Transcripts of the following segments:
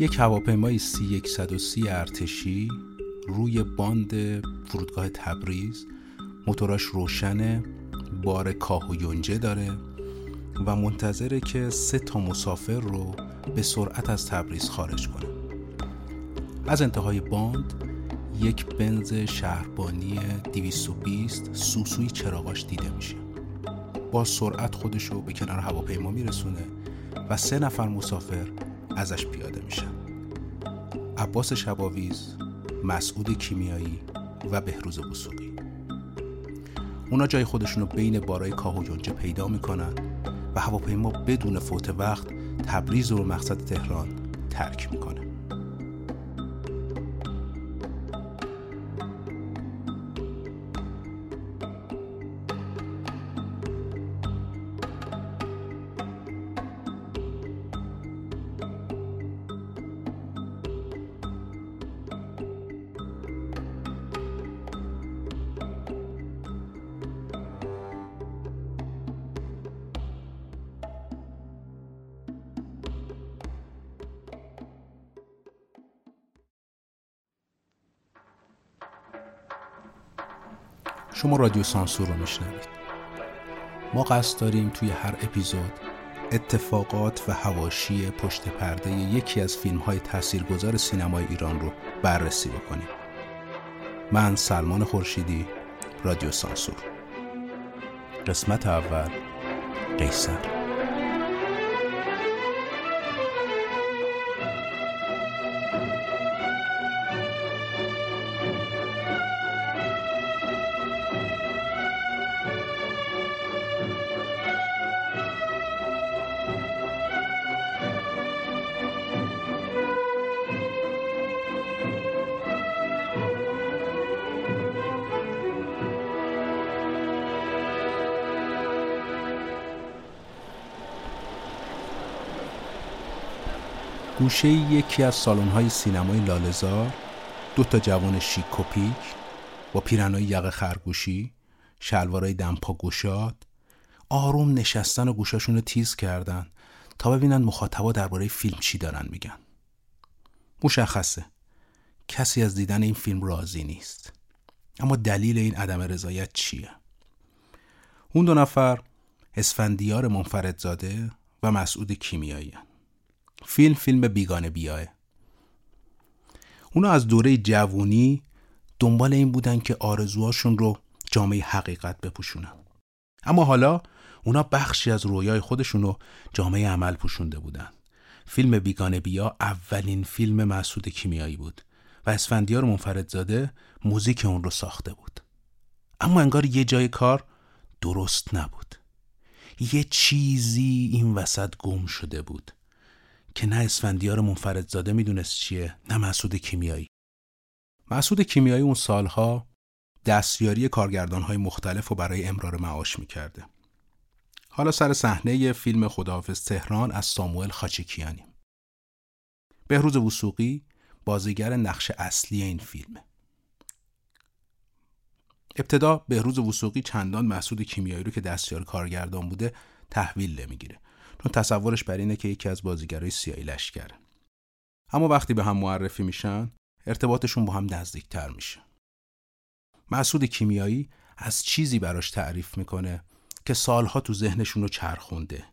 یک هواپیمای سی 130 ارتشی روی باند فرودگاه تبریز. موتوراش روشنه بار کاه و یونجه داره و منتظره که سه تا مسافر رو به سرعت از تبریز خارج کنه. از انتهای باند یک بنز شهربانی 220 سوسوی چراغاش دیده میشه. با سرعت خودش رو به کنار هواپیما میرسونه و سه نفر مسافر ازش پیاده میشن عباس شباویز مسعود کیمیایی و بهروز بسوقی اونا جای خودشون رو بین بارای کاه و جنجه پیدا می‌کنن و هواپیما بدون فوت وقت تبریز رو مقصد تهران ترک می‌کنه. شما رادیو سانسور رو میشنوید. ما قصد داریم توی هر اپیزود اتفاقات و هواشی پشت پرده یکی از فیلم های تاثیرگذار سینمای ایران رو بررسی بکنیم. من سلمان خورشیدی رادیو سانسور. قسمت اول قیصر. گوشه یکی از سالن‌های سینمای لالزار دو تا جوان شیک و پیک با پیرنای یقه خرگوشی شلوارای دمپا گشاد آروم نشستن و گوشاشون رو تیز کردن تا ببینن مخاطبا درباره فیلم چی دارن میگن. مشخصه. کسی از دیدن این فیلم راضی نیست. اما دلیل این عدم رضایت چیه؟ اون دو نفر اسفندیار منفردزاده و مسعود کیمیایی فیلم فیلم بیگانه بیاه. اونا از دوره جوونی دنبال این بودن که آرزوهاشون رو جامعه حقیقت بپوشونن. اما حالا اونا بخشی از رویای خودشون رو جامعه عمل پوشونده بودن. فیلم بیگانه بیا اولین فیلم مسعود کیمیایی بود و اسفندیار منفردزاده موزیک اون رو ساخته بود. اما انگار یه جای کار درست نبود. یه چیزی این وسط گم شده بود. که نه اسفندیار منفردزاده می‌دونست چیه نه مسعود کیمیایی. مسعود کیمیایی اون سالها دستیاری کارگردانهای مختلف و برای امرار معاش می‌کرده. حالا سر صحنه فیلم خداحافظ تهران از ساموئل خاچکیانی بهروز وسوقی بازیگر نقش اصلی این فیلمه. ابتدا بهروز وسوقی چندان مسعود کیمیایی رو که دستیار کارگردان بوده تحویل نمی‌گیره. چون تصورش بر اینه که یکی از بازیگرای سیایی لشکره اما وقتی به هم معرفی میشن ارتباطشون با هم نزدیکتر میشه. مسعود کیمیایی از چیزی براش تعریف می‌کنه که سالها تو ذهنشون رو چرخونده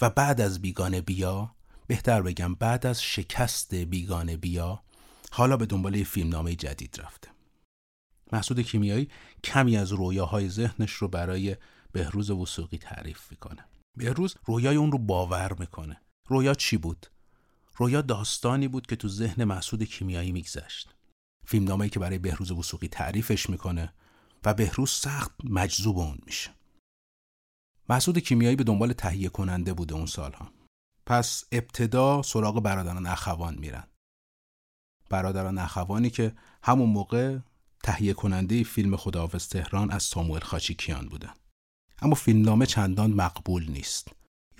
و بعد از بیگانه بیا بهتر بگم بعد از شکست بیگانه بیا حالا به دنبال فیلمنامه جدید رفته. مسعود کیمیایی کمی از رویاهای ذهنش رو برای بهروز وسوقی تعریف می‌کنه. بهروز رویای اون رو باور می‌کنه. رویا چی بود؟ رویا داستانی بود که تو ذهن مسعود کیمیایی میگذشت. فیلمنامه‌ای که برای بهروز وسوقی تعریفش می‌کنه و بهروز سخت مجذوب اون میشه. مسعود کیمیایی به دنبال تهیه کننده بوده اون سالها. پس ابتدا سراغ برادران اخوان میرن. برادران اخوانی که همون موقع تهیه کننده فیلم خداحافظ تهران از ساموئل خاچیکیان بودن. اما فیلمنامه چندان مقبول نیست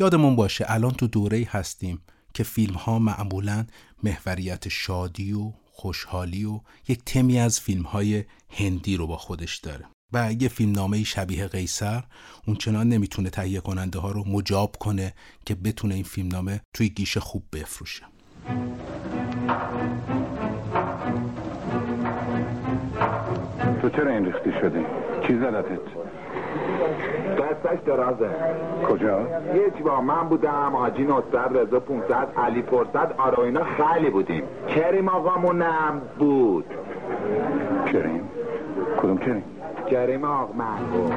یادمون باشه الان تو دوره هستیم که فیلم ها معمولا محوریت شادی و خوشحالی و یک تمی از فیلم های هندی رو با خودش داره و یه فیلمنامه شبیه قیصر اونچنان نمی‌تونه تهیه کننده ها رو مجاب کنه که بتونه این فیلم نامه توی گیشه خوب بفروشه تو چرا این ریختی شدی؟ چی زدتت؟ دستش درازه. کجا؟ یه با من بودم آجی نصد رضا 500 علی پرسد آره اینا خیلی بودیم. کریم آقامونم بود. کریم؟ کدوم کریم؟ کریم آقا بود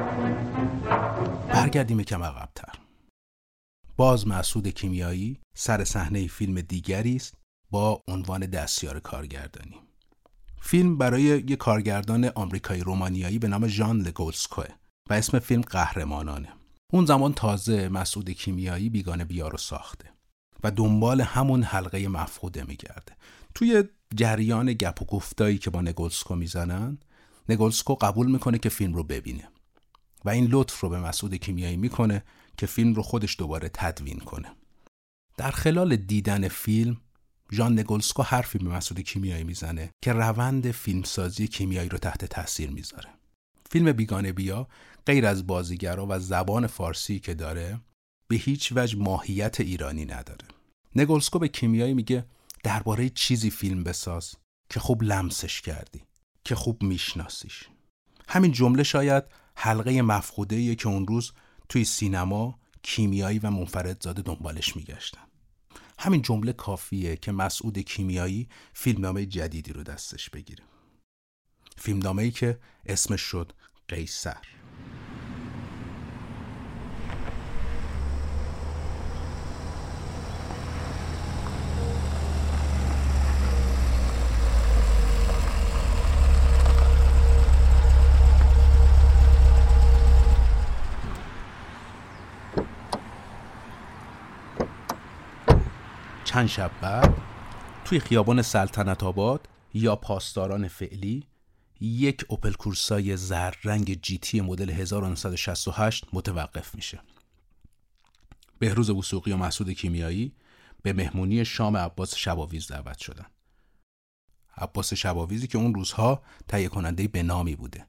برگردیم یکم عقبتر. باز مسعود کیمیایی سر صحنه فیلم دیگری است با عنوان دستیار کارگردانی. فیلم برای یک کارگردان آمریکایی رومانیایی به نام ژان لگولسکوه. و اسم فیلم قهرمانانه. اون زمان تازه مسعود کیمیایی بیگانه بیا رو ساخته و دنبال همون حلقه مفقوده میگرده. توی جریان گپ و گفتایی که با نگولسکو می‌زنن نگولسکو قبول می‌کنه که فیلم رو ببینه و این لطف رو به مسعود کیمیایی می‌کنه که فیلم رو خودش دوباره تدوین کنه. در خلال دیدن فیلم ژان نگولسکو حرفی به مسعود کیمیایی می‌زنه که روند فیلمسازی کیمیایی رو تحت تاثیر می‌ذاره. فیلم بیگانه بیا غیر از بازیگرا و زبان فارسی که داره به هیچ وجه ماهیت ایرانی نداره. نگولسکو به کیمیایی میگه درباره چیزی فیلم بساز که خوب لمسش کردی که خوب میشناسیش. همین جمله شاید حلقه مفقوده که اون روز توی سینما کیمیایی و منفردزاده دنبالش میگشتن. همین جمله کافیه که مسعود کیمیایی فیلمنامه جدیدی رو دستش بگیره. فیلمنامه ای که اسمش شد قیصر. چند شب بعد توی خیابان سلطنت آباد یا پاسداران فعلی یک اوپل کورسای زر رنگ جیتی مدل 1968 متوقف میشه. بهروز وسوقی و مسعود کیمیایی به مهمونی شام عباس شباویز دعوت شدن. عباس شباویزی که اون روزها تهیه کننده به نامی بوده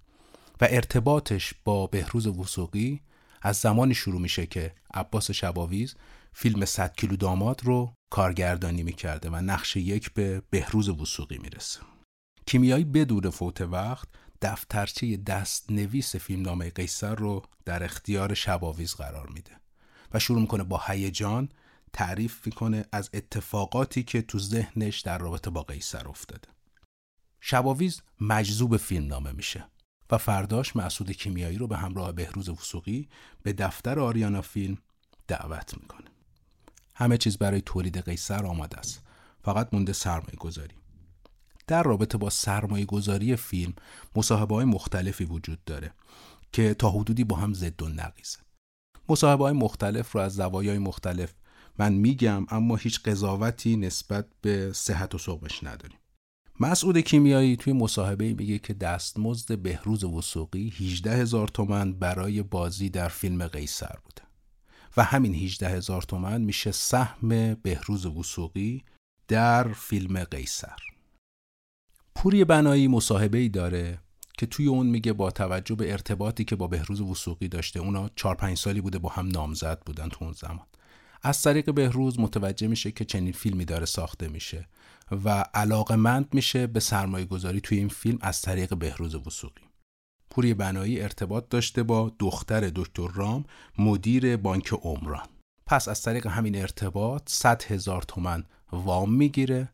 و ارتباطش با بهروز وسوقی از زمانی شروع میشه که عباس شباویز فیلم 100 کیلو داماد رو کارگردانی می‌کرده و نقش یک به بهروز وسوقی می‌رسه. کیمیایی بدون فوت وقت دفترچه دست نویس فیلمنامه قیصر رو در اختیار شباویز قرار میده و شروع می‌کنه با هیجان تعریف می‌کنه از اتفاقاتی که تو ذهنش در رابطه با قیصر افتاده. شباویز مجذوب فیلمنامه میشه و فرداش مسعود کیمیایی رو به همراه بهروز وسوقی به دفتر آریانا فیلم دعوت می‌کنه. همه چیز برای تولید قیصر آماده است. فقط مونده سرمایه گذاری. در رابطه با سرمایه گذاری فیلم مصاحبه های مختلفی وجود داره که تا حدودی با هم ضد و نقیزه مصاحبه های مختلف رو از زوایای مختلف من میگم اما هیچ قضاوتی نسبت به صحت و سقمش نداریم. مسعود کیمیایی توی مصاحبه میگه که دستمزد بهروز وسوقی 18 هزار تومن برای بازی در فیلم قیصر بوده و همین 18 هزار تومن میشه سهم بهروز وسوقی در فیلم قیصر. پوری بنایی مصاحبه ای داره که توی اون میگه با توجه به ارتباطی که با بهروز وسوقی داشته اونا 4 5 سالی بوده با هم نامزد بودن تو اون زمان. از طریق بهروز متوجه میشه که چنین فیلمی داره ساخته میشه و علاقمند میشه به سرمایه گذاری توی این فیلم از طریق بهروز وسوقی پوری بنایی ارتباط داشته با دختر دکتر رام مدیر بانک عمران. پس از طریق همین ارتباط 100 هزار تومن وام می‌گیره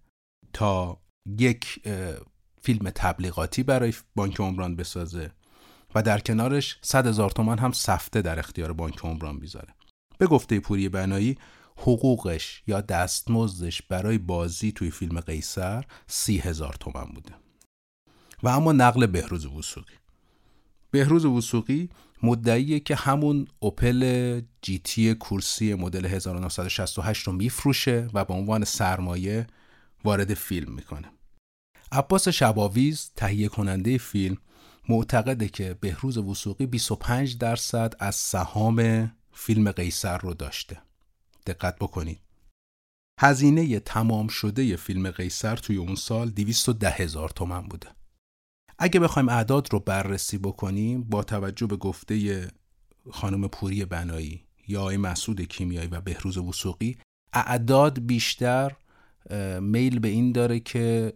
تا یک فیلم تبلیغاتی برای بانک عمران بسازه و در کنارش 100 هزار تومن هم سفته در اختیار بانک عمران بیزاره به گفته پوری بنایی حقوقش یا دستمزدش برای بازی توی فیلم قیصر سی هزار تومن بوده. و اما نقل بهروز وسوقی بهروز وسوقی مدعیه که همون اوپل جیتی کورسی مدل 1968 رو میفروشه و به عنوان سرمایه وارد فیلم می‌کنه. عباس شباویز تهیه کننده فیلم معتقده که بهروز وسوقی 25 درصد از سهام فیلم قیصر رو داشته. دقت بکنید. هزینه تمام شده فیلم قیصر توی اون سال 210 هزار تومن بوده. اگه بخوایم اعداد رو بررسی بکنیم با توجه به گفته خانم پوری بنایی یا آقای مسعود کیمیایی و بهروز وسوقی اعداد بیشتر میل به این داره که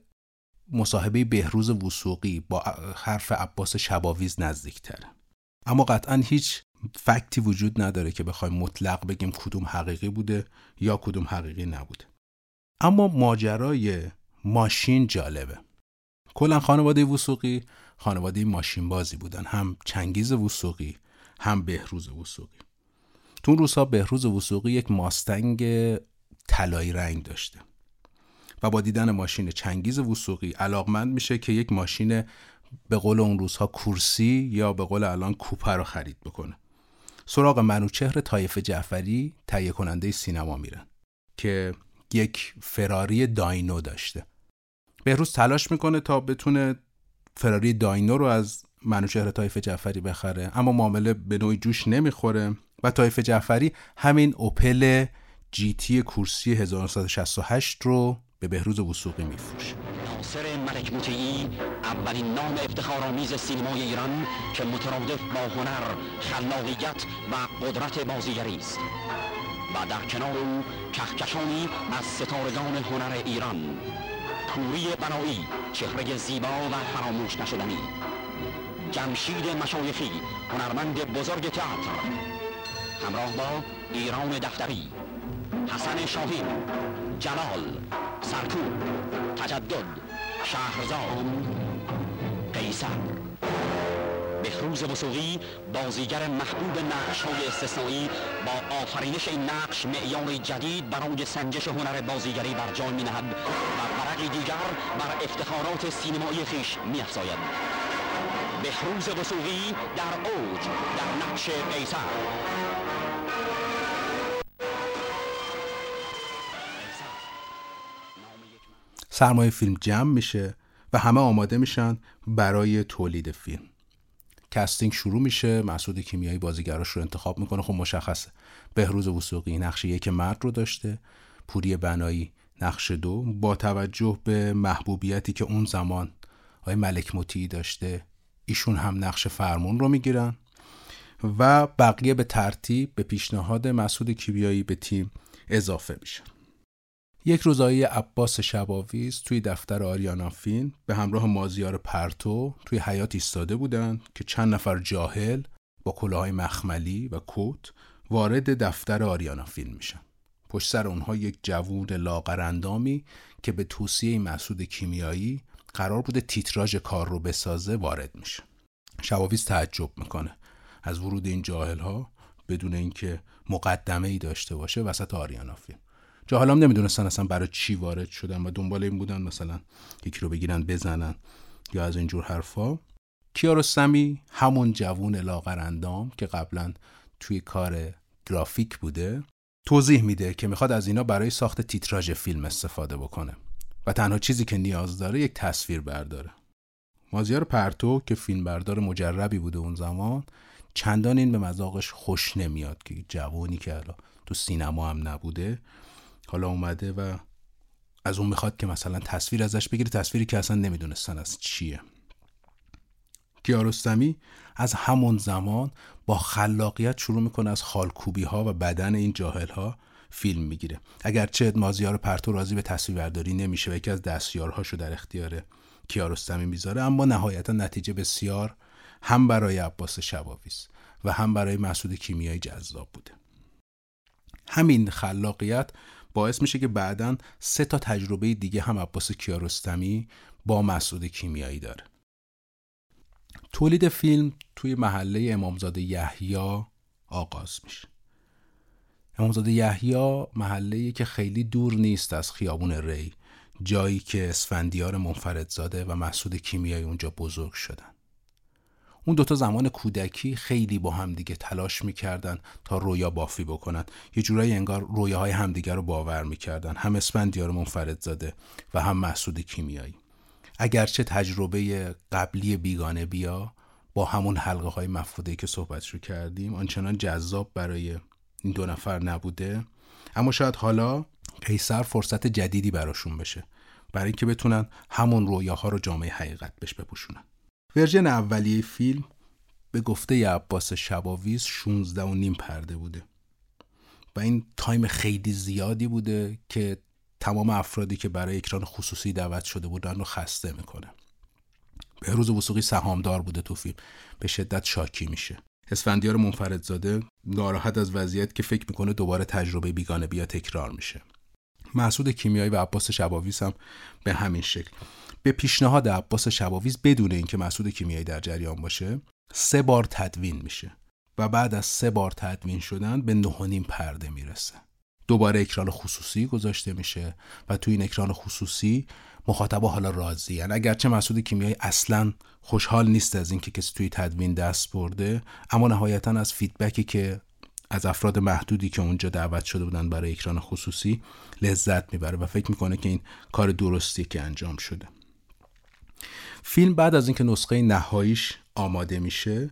مصاحبه بهروز وسوقی با حرف عباس شباویز نزدیکتره اما قطعا هیچ فکتی وجود نداره که بخوایم مطلق بگیم کدوم حقیقی بوده یا کدوم حقیقی نبوده. اما ماجرای ماشین جالبه. کلا خانواده وسوقی خانواده ماشین بازی بودن. هم چنگیز وسوقی هم بهروز وسوقی تو روزها بهروز وسوقی یک ماستنگ طلایی رنگ داشته. و با دیدن ماشین چنگیز وسوقی علاقمند میشه که یک ماشین به قول اون روزها کورسی یا به قول الان کوپه رو خرید بکنه. سراغ منوچهر تایف جعفری تهیه کننده سینما میرن که یک فراری Dino داشته. بهروز تلاش می‌کنه تا بتونه فراری Dino رو از منوچهر تایف جعفری بخره اما معامله به نوعی جوش نمی‌خوره و تایف جعفری همین اوپل GT کورسی 1968 رو به بهروز وثوقی میفروشه. ناصر ملک مطیعی اولین نام افتخارآمیز سینمای ایران که مترادف با هنر خلاقیت و قدرت بازیگری است. و در کنار او کهکشانی از ستارگان هنر ایران پوری بنایی چهره زیبا و فراموش نشدنی جمشید مشایخی هنرمند بزرگ تئاتر همراه با ایران دفتری حسن شاهین جلال سرکوب تجدد شهرزاد قیصر. بهروز وسوقی بازیگر محبوب نقش های استثنایی با آفرینش این نقش معیار جدید برای سنجش هنر بازیگری بر جای می نهد و برقی دیگر بر افتخارات سینمایی خیش می افزاید بهروز وسوقی در اوج در نقش قیصر. سرمایه فیلم جمع میشه و همه آماده میشن برای تولید فیلم. کستینگ شروع میشه مسعود کیمیایی بازیگراش رو انتخاب می‌کنه. خب مشخصه. بهروز وسوقی نقش یک مرد رو داشته. پوری بنایی نقش دو. با توجه به محبوبیتی که اون زمان آقای ملک مطیعی داشته ایشون هم نقش فرمون رو می‌گیرن. و بقیه به ترتیب به پیشنهاد مسعود کیمیایی به تیم اضافه میشن. یک روزایی عباس شباویز توی دفتر آریانا فیلم به همراه مازیار پرتو توی حیات ایستاده بودند که چند نفر جاهل با کلاهای مخملی و کوت وارد دفتر آریانا فیلم میشن. پشت سر اونها یک جوون لاغرندامی که به توصیه مسعود کیمیایی قرار بوده تیتراژ کار رو بسازه وارد میشه. شباویز تعجب می‌کنه از ورود این جاهل ها بدون اینکه مقدمه ای داشته باشه وسط آریانا فیلم. جاهلام نمی‌دونستن اصلا برای چی وارد شدن و دنبال این بودن مثلا یکی رو بگیرن بزنن یا از اینجور حرفا. کیارستمی همون جوون لاغر اندام که قبلا توی کار گرافیک بوده توضیح میده که می‌خواد از اینا برای ساخت تیتراژ فیلم استفاده بکنه و تنها چیزی که نیاز داره یک تصویر برداره. مازیار پرتو که فیلم بردار مجربی بوده اون زمان چندان این به مذاقش خوش نمیاد که جوانی که الان تو سینما هم نبوده حالا اومده و از اون می‌خواد که مثلا تصویر ازش بگیره. تصویری که اصلا نمی‌دونستن از چیه. کیارستمی از همون زمان با خلاقیت شروع می‌کنه از خالکوبی ها و بدن این جاهل ها فیلم می‌گیره. اگرچه مازیار پرتو راضی به تصویربرداری نمیشه و یکی از دستیارهاشو در اختیار کیارستمی می‌ذاره اما نهایتا نتیجه بسیار هم برای عباس شباویز و هم برای مسعود کیمیایی جذاب بوده. همین خلاقیت باعث میشه که بعدا سه تا تجربه دیگه هم عباس کیارستمی با مسعود کیمیایی داره. تولید فیلم توی محله امامزاده یحیی آغاز میشه. امامزاده یحیی محله که خیلی دور نیست از خیابون ری جایی که اسفندیار منفردزاده و مسعود کیمیایی اونجا بزرگ شدن. اون دوتا زمان کودکی خیلی با همدیگه تلاش می‌کردن تا رویا بافی بکنن. یه جورایی انگار رویاهای همدیگه رو باور می‌کردن. هم اسفندیار منفرد زاده و هم محسود کیمیایی. اگرچه تجربه قبلی بیگانه بیا با همون حلقه های مفقوده که صحبت رو کردیم آنچنان جذاب برای این دو نفر نبوده. اما شاید حالا قیصر فرصت جدیدی براشون بشه. برای اینکه بتونن همون رویاها رو جامه حقیقت بهش بپوشونن. version اولیه فیلم به گفته عباس شباویز 16 و نیم پرده بوده. و این تایم خیلی زیادی بوده که تمام افرادی که برای اکران خصوصی دعوت شده بودن رو خسته می‌کنه. بهروز وثوقی سهامدار بوده تو فیلم. به شدت شاکی میشه. اسفندیار منفردزاده ناراحت از وضعیت که فکر می‌کنه دوباره تجربه بیگانه بیا تکرار میشه. محسود کیمیایی و عباس شباویز هم به همین شکل. به پیشنهاد عباس شباویز بدون اینکه محسود کیمیایی در جریان باشه سه بار تدوین میشه و بعد از سه بار تدوین شدن به نه پرده می‌رسه. دوباره اکران خصوصی گذاشته میشه و توی این اکران خصوصی مخاطبا حالا راضی یعنی اگرچه مسعود کیمیایی اصلا خوشحال نیست از اینکه کسی توی تدوین دست برده اما نهایتا از فیدبکی که از افراد محدودی که اونجا دعوت شده بودن برای اکران خصوصی لذت می‌بره و فکر می‌کنه که این کار درستی که انجام شده. فیلم بعد از اینکه نسخه نهاییش آماده میشه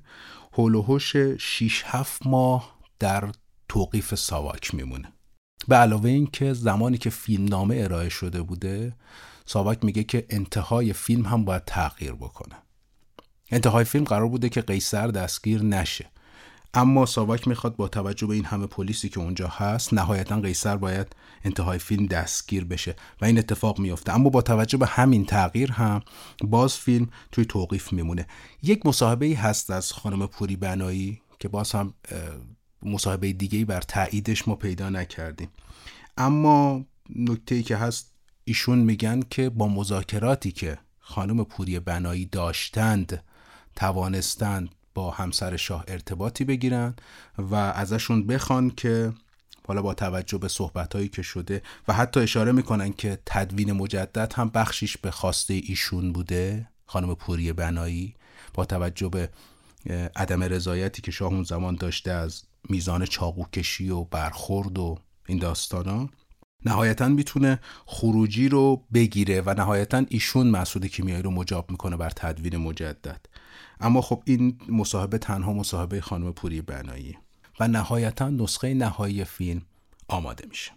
هول و 6 7 ماه در توقیف ساواک میمونه. به علاوه اینکه زمانی که فیلم نامه ارائه شده بوده ساواک میگه که انتهای فیلم هم باید تغییر بکنه. انتهای فیلم قرار بوده که قیصر دستگیر نشه. اما ساواک می‌خواد با توجه به این همه پلیسی که اونجا هست نهایتا قیصر باید انتهای فیلم دستگیر بشه و این اتفاق میفته اما با توجه به همین تغییر هم باز فیلم توی توقیف میمونه. یک مصاحبه ای هست از خانم پوری بنایی که باز هم مصاحبه دیگه بر تاییدش ما پیدا نکردیم. اما نکته ای که هست ایشون میگن که با مذاکراتی که خانم پوری بنایی داشتند توانستند با همسر شاه ارتباطی بگیرن و ازشون بخوان که حالا با توجه به صحبتهایی که شده و حتی اشاره می‌کنن که تدوین مجدد هم بخشیش به خواسته ایشون بوده خانم پوری بنایی با توجه به عدم رضایتی که شاه اون زمان داشته از میزان چاقو کشی و برخورد و این داستانا نهایتا می‌تونه خروجی رو بگیره و نهایتا ایشون مسعود کیمیایی رو مجاب می‌کنه بر تدوین مجدد. اما خب این مصاحبه تنها مصاحبه خانم پوری بنایی. و نهایتا نسخه نهایی فیلم آماده میشه.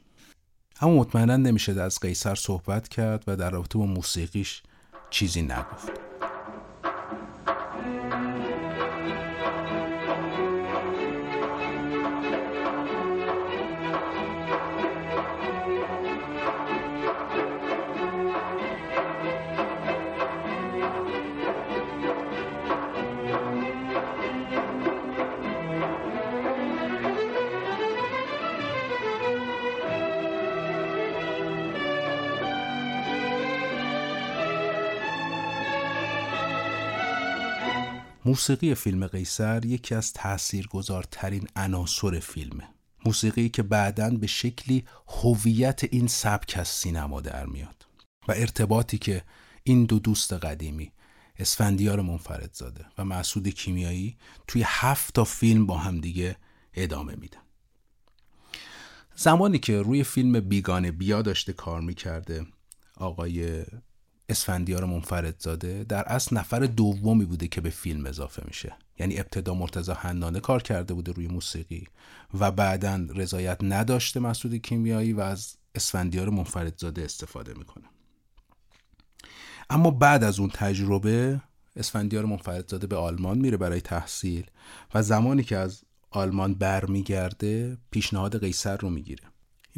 اما مطمئنا نمیشه از قیصر صحبت کرد و در رابطه با موسیقیش چیزی نگفت. موسیقی فیلم قیصر یکی از تاثیرگذارترین عناصر فیلمه. موسیقی که بعدا به شکلی هویت این سبک از سینما در میاد. و ارتباطی که این دو دوست قدیمی اسفندیار منفردزاده و مسعود کیمیایی توی هفت تا فیلم با همدیگه ادامه میدن. زمانی که روی فیلم بیگانه بیا داشته کار می‌کرده آقای اسفندیار منفردزاده در اصل نفر دومی بوده که به فیلم اضافه میشه. یعنی ابتدا مرتضی حنانه کار کرده بوده روی موسیقی و بعدا رضایت نداشته مسعود کیمیایی و از اسفندیار منفردزاده استفاده می‌کنه. اما بعد از اون تجربه اسفندیار منفردزاده به آلمان میره برای تحصیل و زمانی که از آلمان برمیگرده پیشنهاد قیصر رو می‌گیره.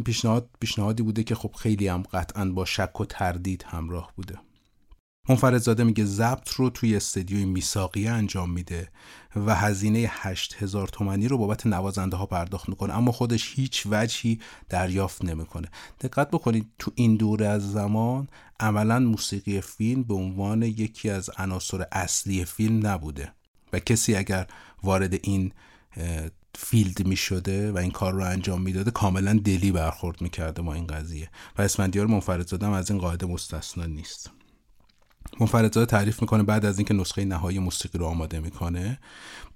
این پیشنهاد پیشنهادی بوده که خب خیلی هم قطعا با شک و تردید همراه بوده. منفردزاده میگه ضبط رو توی استدیوی میساقیه انجام میده و هزینه 8000 تومانی رو بابت نوازنده ها پرداخت می‌کنه اما خودش هیچ وجهی دریافت نمی‌کنه. دقت بکنید تو این دوره از زمان عملا موسیقی فیلم به عنوان یکی از عناصر اصلی فیلم نبوده و کسی اگر وارد این فیلد می شده و این کار رو انجام می‌داده کاملا دلی برخورد می‌کرده با این قضیه. و اسفندیار منفردزاده هم از این قاعده مستثنا نیست. منفردزاده تعریف می‌کنه بعد از اینکه نسخه نهایی موسیقی رو آماده می‌کنه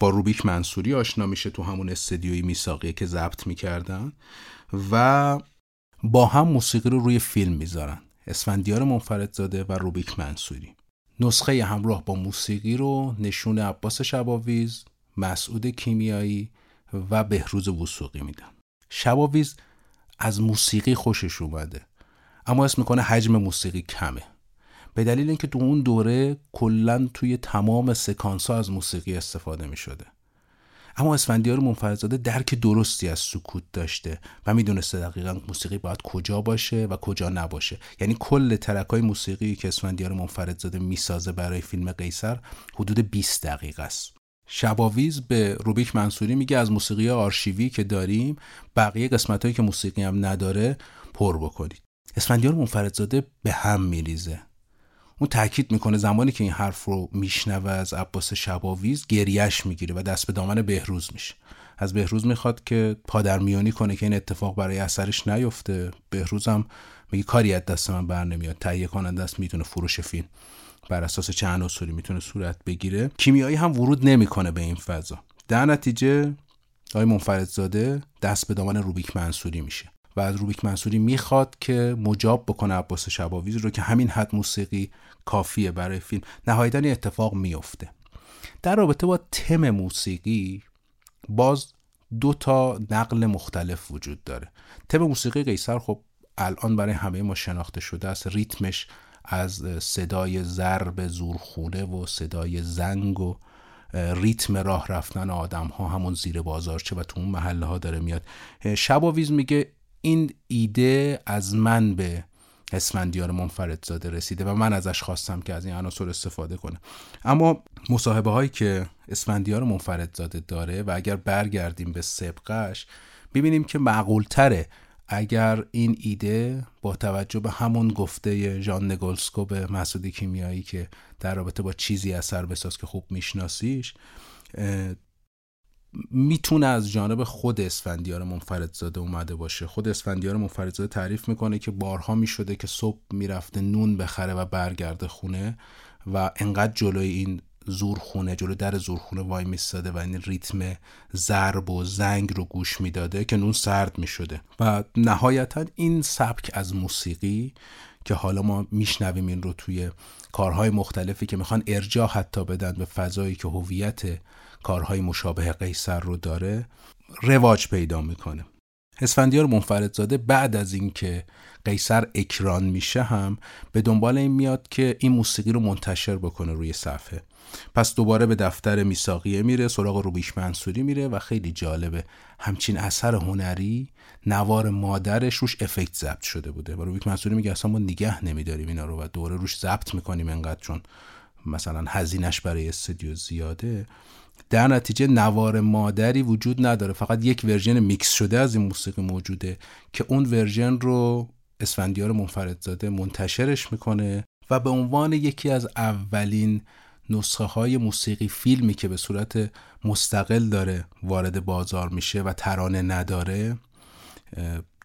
با روبیک منصوری آشنا میشه تو همون استدیوی میساقیه که ضبط می‌کردن و با هم موسیقی رو روی فیلم می‌ذارن. اسفندیار منفردزاده و روبیک منصوری. نسخه همراه با موسیقی رو نشون عباس شباویز مسعود کیمیایی و بهروز وسوقی میدن شباویز از موسیقی خوشش اومده اما اسم می‌کنه حجم موسیقی کمه. به دلیل اینکه تو اون دوره کلا توی تمام سکانس ها از موسیقی استفاده می شده اما اسفندیار منفردزاده درک درستی از سکوت داشته و می‌دونسته دقیقا موسیقی باید کجا باشه و کجا نباشه. یعنی کل ترک های موسیقی که اسفندیار منفردزاده می‌سازه برای فیلم قیصر حدود 20 دقیقه است. شباویز به روبیک منصوری میگه از موسیقی آرشیوی که داریم بقیه قسمت هایی که موسیقی هم نداره پر بکنید. اسفندیار منفردزاده به هم میریزه. اون تاکید می‌کنه زمانی که این حرف رو میشنوه از عباس شباویز گریش می‌گیره و دست به دامن بهروز میشه. از بهروز می‌خواد که پادرمیانی کنه که این اتفاق برای اثرش نیفته. بهروز هم میگه کاری از دست من بر نمیاد تهیه کننده است می‌تونه فروش فیلم. بر اساس چه عناصری می‌تونه صورت بگیره. کیمیایی هم ورود نمی‌کنه به این فضا. در نتیجه آقای منفردزاده دست به دامن روبیک منصوری میشه و از روبیک منصوری می‌خواد که مجاب بکنه عباس شباویز رو که همین حد موسیقی کافیه برای فیلم. نهایتا اتفاق میفته در رابطه با تم موسیقی باز دو تا نقل مختلف وجود داره. تم موسیقی قیصر خب الان برای همه ما شناخته شده است. ریتمش از صدای ضرب زورخونه و صدای زنگ و ریتم راه رفتن آدم ها همون زیر بازارچه و تو اون محله ها داره میاد. شباویز میگه این ایده از من به اسفندیار منفردزاده رسیده و من ازش خواستم که از این عناصر استفاده کنه. اما مصاحبه هایی که اسفندیار منفردزاده داره و اگر برگردیم به سبقش ببینیم که معقولتره اگر این ایده با توجه به همون گفته ژان نگولسکو به مسعود کیمیایی که در رابطه با چیزی اثر بساز که خوب میشناسیش می‌تونه از جانب خود اسفندیار منفردزاده اومده باشه. خود اسفندیار منفردزاده تعریف می‌کنه که بارها می‌شده که صبح می‌رفته نون بخره و برگرده خونه و انقدر جلوی این زورخونه جلو در زورخونه وای میستاده و این ریتم ضرب و زنگ رو گوش می‌داده که نون سرد می‌شده. و نهایتا این سبک از موسیقی که حالا ما میشنویم این رو توی کارهای مختلفی که می‌خوان ارجاع حتی بدن به فضایی که هویت کارهای مشابه قیصر رو داره رواج پیدا می‌کنه. اسفندیار منفردزاده بعد از اینکه قیصر اکران میشه هم به دنبال این میاد که این موسیقی رو منتشر بکنه روی صفحه. پس دوباره به دفتر میثاقیه میره سراغ روبیک منصوری میره و خیلی جالبه همچین اثر هنری نوار مادرش روش effect ضبط شده بوده و روبیک منصوری میگه اصلا ما نگه نمیداریم اینا رو و دوباره روش ضبط می‌کنیم انقدر چون مثلا هزینش برای استودیو زیاده. در نتیجه نوار مادری وجود نداره فقط یک version میکس شده از این موسیقی موجوده که اون version رو اسفندیار منفردزاده منتشرش می‌کنه و به عنوان یکی از اولین نسخه های موسیقی فیلمی که به صورت مستقل داره وارد بازار میشه و ترانه نداره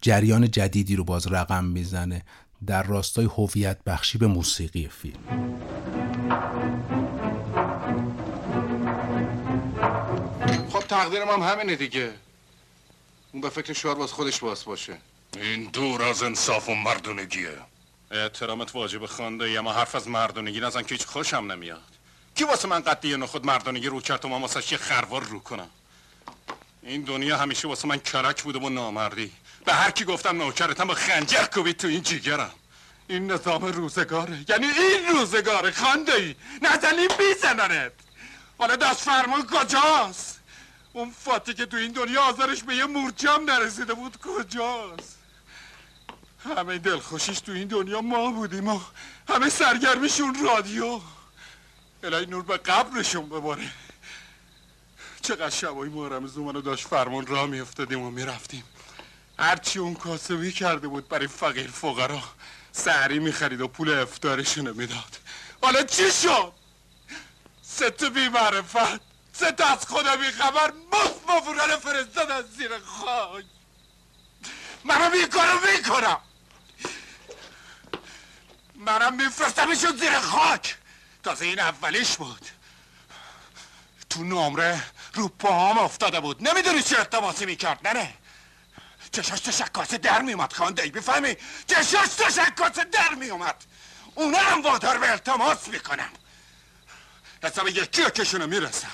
جریان جدیدی رو باز رقم می‌زنه در راستای هویت بخشی به موسیقی فیلم. خب تقدیرم هم همینه دیگه. اون به فکر شوهر باز خودش باز باشه. این دور از انصاف و مردونگیه. احترامت واجب خانده یا ما حرف از مردونگی نزن که هیچ خوشم نمیاد. کی واسه من قدی نخود مردونگی رو کرد و من واسه خروار رو کنم؟ این دنیا همیشه واسه من کرک بوده و نامردی. به هر کی گفتم نوکرتم با خنجر کوبید تو این جیگرم. این نظام روزگاره. یعنی این روزگاره خانده ای نزنی بیزننت حالا دست فرمان کجاست؟ اون فاتی که تو این دنیا آزارش به یه مورچم نرسیده بود کجاست؟ همه دلخوشیش تو این دنیا ما بودیم و همه سرگرمیشون رادیو. الهی نور به قبرشون بباره. چقدر شبایی محرم زومنو داشت فرمون را میافتادیم و می‌رفتیم. هرچی اون کاسبی کرده بود برای فقیر فقرا سهری می‌خرید و پول افتارشونو می‌داد. حالا چی شد؟ ست بی معرفت ست از خدا بی خبر مفت مفوران فرستاد از زیر خاک. منم این کارو می‌کنم. منم میفرستمشون زیر خاک. تازه این اولیش بود. تو نمره رو پاهم افتاده بود. نمی‌دونی چه ارتباطی می‌کرد نه نه. چشاش تشکات در میومد خانده ای بفهمی؟ چشاش تشکات در میومد اونا هم وادار به التماس می‌کنم. حساب یکی یکشونو می‌رسم.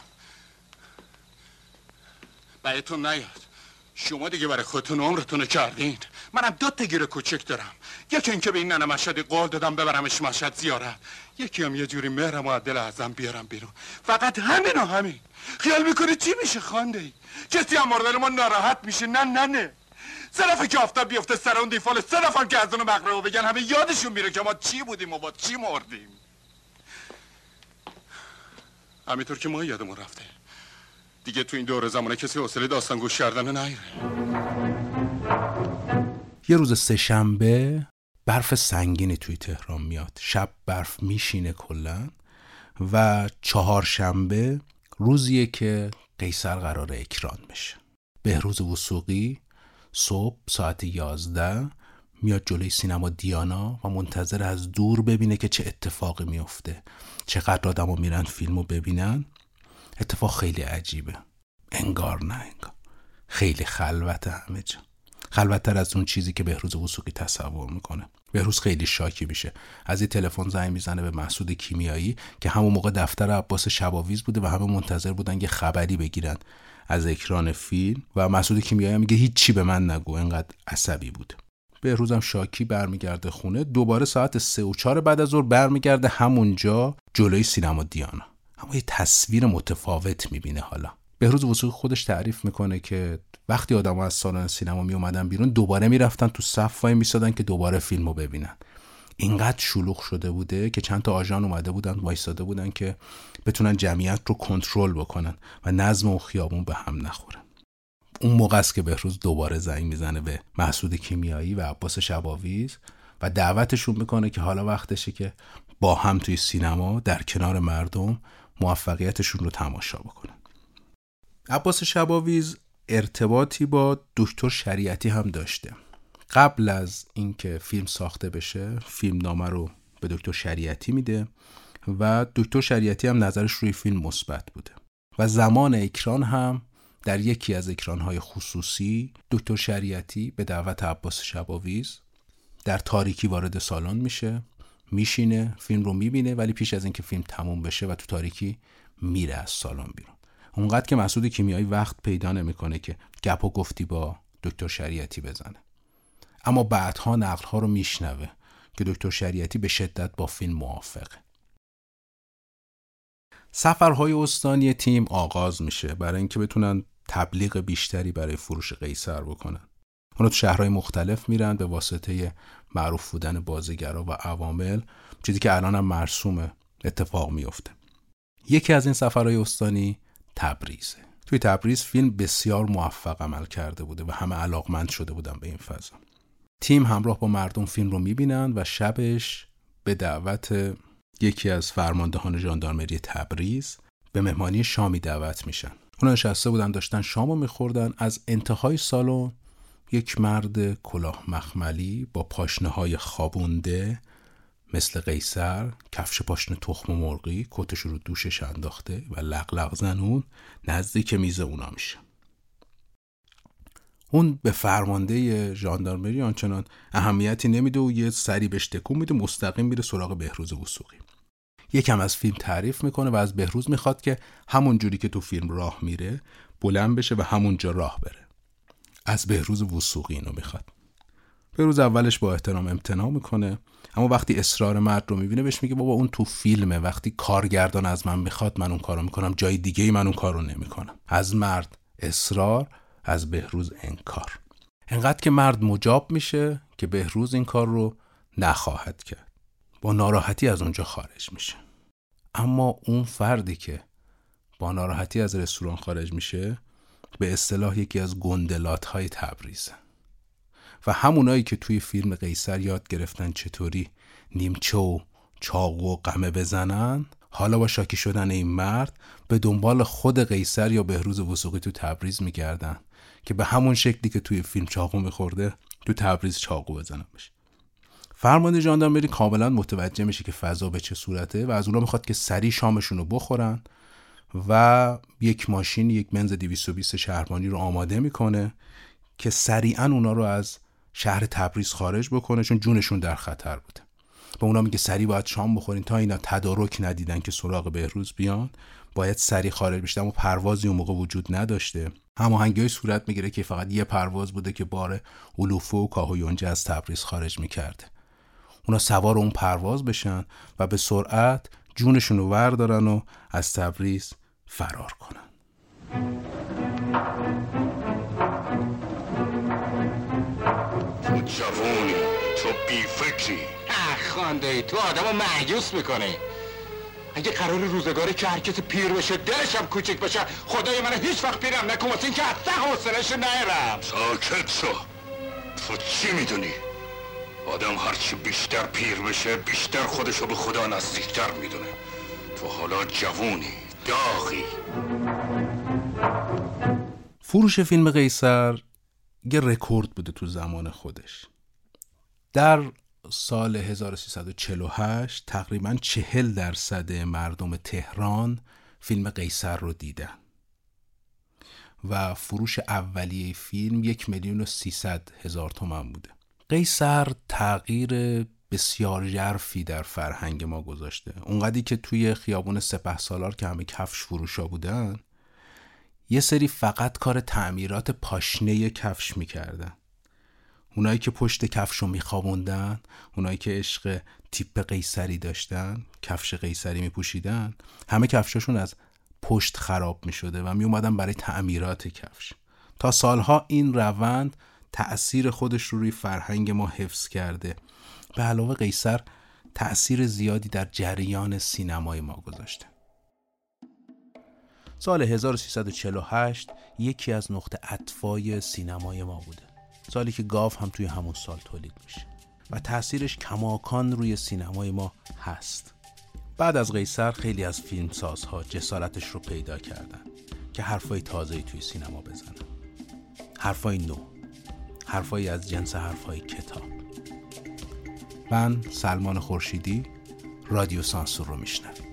بهتون نیاد. شما دیگه برای خودتون عمرتون کردین. منم دو تا گیر کوچک دارم. یکی اینکه به این ننه مشهدی قول دادم ببرمش مشهد زیارت یکی هم یه جوری مهرم و دل ازم بیارم بیرون. فقط همین و همین. خیال می‌کنی چی میشه خانده ای؟ کسی هم مردن ما ناراحت میشه. نه نه نه. سه که آفتاب بیفته سر اون دیفال سه هم که از اون مقربه بگن همه یادشون میره که ما چی بودیم و با چی مردیم. همینطور که ما یادمون رفته. دیگه تو این دور زمانه کسی حوصله داستان گوش کردن نیره یه روز سهشنبه برف سنگینی توی تهران میاد. شب برف میشینه کلا و چهارشنبه روزیه که قیصر قرار اکران بشه. بهروز وسوقی صبح ساعت یازده میاد جلوی سینما دیانا و منتظر از دور ببینه که چه اتفاقی میفته. چقدر آدم رو میرن فیلم رو ببینن. اتفاق خیلی عجیبه. انگار نه انگار. خیلی خلوت همه جا. خلوتتر از اون چیزی که بهروز وسوقی تصور می‌کنه. بهروز خیلی شاکی میشه. از این تلفن زنگ می‌زنه به محسود کیمیایی که همون موقع دفتر عباس شباویز بوده و همه منتظر بودن یه خبری بگیرن از اکران فیلم و مسعود کیمیایی میگه هیچی به من نگو انقدر عصبی بود. بهروزم شاکی برمیگرده خونه دوباره ساعت سه و چهار بعد از ظهر برمیگرده همونجا جلوی سینما دیانا. اما یه تصویر متفاوت می‌بینه حالا. بهروز وسوقی خودش تعریف می‌کنه که وقتی آدم از سالن سینما می اومدن بیرون دوباره می‌رفتن تو صف وای میسادن که دوباره فیلمو ببینن. اینقدر شلوغ شده بوده که چند تا آژان اومده بودن وایساده بودن که بتونن جمعیت رو کنترل بکنن و نظم و خیابون به هم نخوره. اون موقع است که بهروز دوباره زنگ می‌زنه به محسود کیمیایی و عباس شباویز و دعوتشون می‌کنه که حالا وقتشه که با هم توی سینما در کنار مردم موفقیتشون رو تماشا بکنن. عباس شباویز ارتباطی با دکتر شریعتی هم داشته. قبل از اینکه فیلم ساخته بشه فیلم نامه رو به دکتر شریعتی میده و دکتر شریعتی هم نظرش روی فیلم مثبت بوده. و زمان اکران هم در یکی از اکرانهای خصوصی دکتر شریعتی به دعوت عباس شباویز در تاریکی وارد سالن میشه میشینه فیلم رو می‌بینه ولی پیش از اینکه فیلم تموم بشه و تو تاریکی میره از سالن بیرون. اونقدر که مسعود کیمیایی وقت پیدا نمی‌کنه که گپ و گفتی با دکتر شریعتی بزنه. اما بعدها نقلها رو میشنوه که دکتر شریعتی به شدت با فیلم موافقه. سفرهای استانی تیم آغاز میشه برای اینکه بتونن تبلیغ بیشتری برای فروش قیصر بکنن. اونا تو شهرهای مختلف میرن به واسطه معروف بودن بازیگرا و عوامل چیزی که الان هم مرسومه اتفاق میفته یکی از این سفرهای استانی تبریزه. توی تبریز فیلم بسیار موفق عمل کرده بوده و همه علاقمند شده بودن به این فضا. تیم همراه با مردم فیلم رو می‌بینن و شبش به دعوت یکی از فرماندهان ژاندارمری تبریز به مهمانی شامی دعوت میشن. اونا نشسته بودن داشتن شام رو میخوردن. از انتهای سالن یک مرد کلاه مخملی با پاشنه های خوابونده مثل قیصر کفش پاشنه تخم مرغی کتش رو دوشش انداخته و لغلغ زنون نزدیک میز اونا میشه. اون به فرمانده ژاندارمری آنچنان اهمیتی نمیده و یه سری بهش تکون میده مستقیم میره سراغ بهروز وسوقی یکم از فیلم تعریف می‌کنه و از بهروز می‌خواد که همون جوری که تو فیلم راه میره بلند بشه و همونجا راه بره. از بهروز وسوقی اینو می‌خواد. بهروز اولش با احترام امتناع می‌کنه. اما وقتی اصرار مرد رو می‌بینه بهش میگه بابا اون تو فیلمه. وقتی کارگردان از من می‌خواد من اون کارو می‌کنم. جای دیگه ای من اون کارو نمی‌کنم. از مرد اصرار از بهروز انکار. انقدر که مرد مجاب میشه که بهروز این کار رو نخواهد کرد. با ناراحتی از اونجا خارج میشه. اما اون فردی که با ناراحتی از رستوران خارج میشه به اصطلاح یکی از گندلات های تبریزه. و همونایی که توی فیلم قیصر یاد گرفتن چطوری نیمچه و چاقو و قمه بزنن حالا با شاکی شدن این مرد به دنبال خود قیصر یا بهروز وسوقی تو تبریز میگردن که به همون شکلی که توی فیلم چاقو میخورده تو تبریز چاقو بزنن بشه فرمانده ژاندارمری کاملا متوجه میشه که فضا به چه صورته و از اونا می‌خواد که سری شامشون رو بخورن و یک ماشین یک منز 220 شهربانی رو آماده می‌کنه که سریعا اونا رو از شهر تبریز خارج بکنه چون جونشون در خطر بوده. به اونا میگه سری باید شام بخورین تا اینا تدارک ندیدن که سراغ بهروز بیان. باید سری خارج بشن اما پروازی اون موقع وجود نداشته. هماهنگی صورت می‌گیره که فقط یه پرواز بوده که بار علوفه و کاهویونجه از تبریز خارج می‌کرده. اونا سوار اون پرواز بشن و به سرعت جونشون رو وردارن و از تبریز فرار کنن. جوونی تو بیفکری. خانده ای تو آدمو معیوس می‌کنی. اگه قرار روزگاری که هر کسی پیر بشه دلش هم کوچک بشه خدای من هیچ وقت پیرم نکن واسه اینکه اصلا حوصلهش نیرم. ساکت شو. تو چی می‌دونی؟ آدم هرچی بیشتر پیر بشه بیشتر خودشو به خدا نزدیکتر می‌دونه. تو حالا جوونی داغی. فروش فیلم قیصر یه رکورد بوده تو زمان خودش. در سال 1348 تقریبا چهل درصد مردم تهران فیلم قیصر رو دیدن. و فروش اولیه فیلم یک میلیون و سیصد هزار تومن بوده. قیصر تغییر بسیار ژرفی در فرهنگ ما گذاشته. اونقدی که توی خیابون سپه سالار که همه کفش فروشا بودن یه سری فقط کار تعمیرات پاشنه کفش می‌کردن. اونایی که پشت کفش رو میخوابوندن اونایی که عشق تیپ قیصری داشتن کفش قیصری میپوشیدن همه کفشاشون از پشت خراب می‌شده و میومدن برای تعمیرات کفش. تا سالها این روند تأثیر خودش رو روی فرهنگ ما حفظ کرده. به علاوه قیصر تأثیر زیادی در جریان سینمای ما گذاشته. سال 1348 یکی از نقطه اطفای سینمای ما بوده. سالی که گاف هم توی همون سال تولید میشه. و تاثیرش کماکان روی سینمای ما هست. بعد از قیصر خیلی از فیلمسازها جسارتش رو پیدا کردن که حرفای تازه‌ای توی سینما بزنن. حرفای نو. حرفایی از جنس حرفای کتاب. من سلمان خورشیدی رادیو سانسور رو میشنوم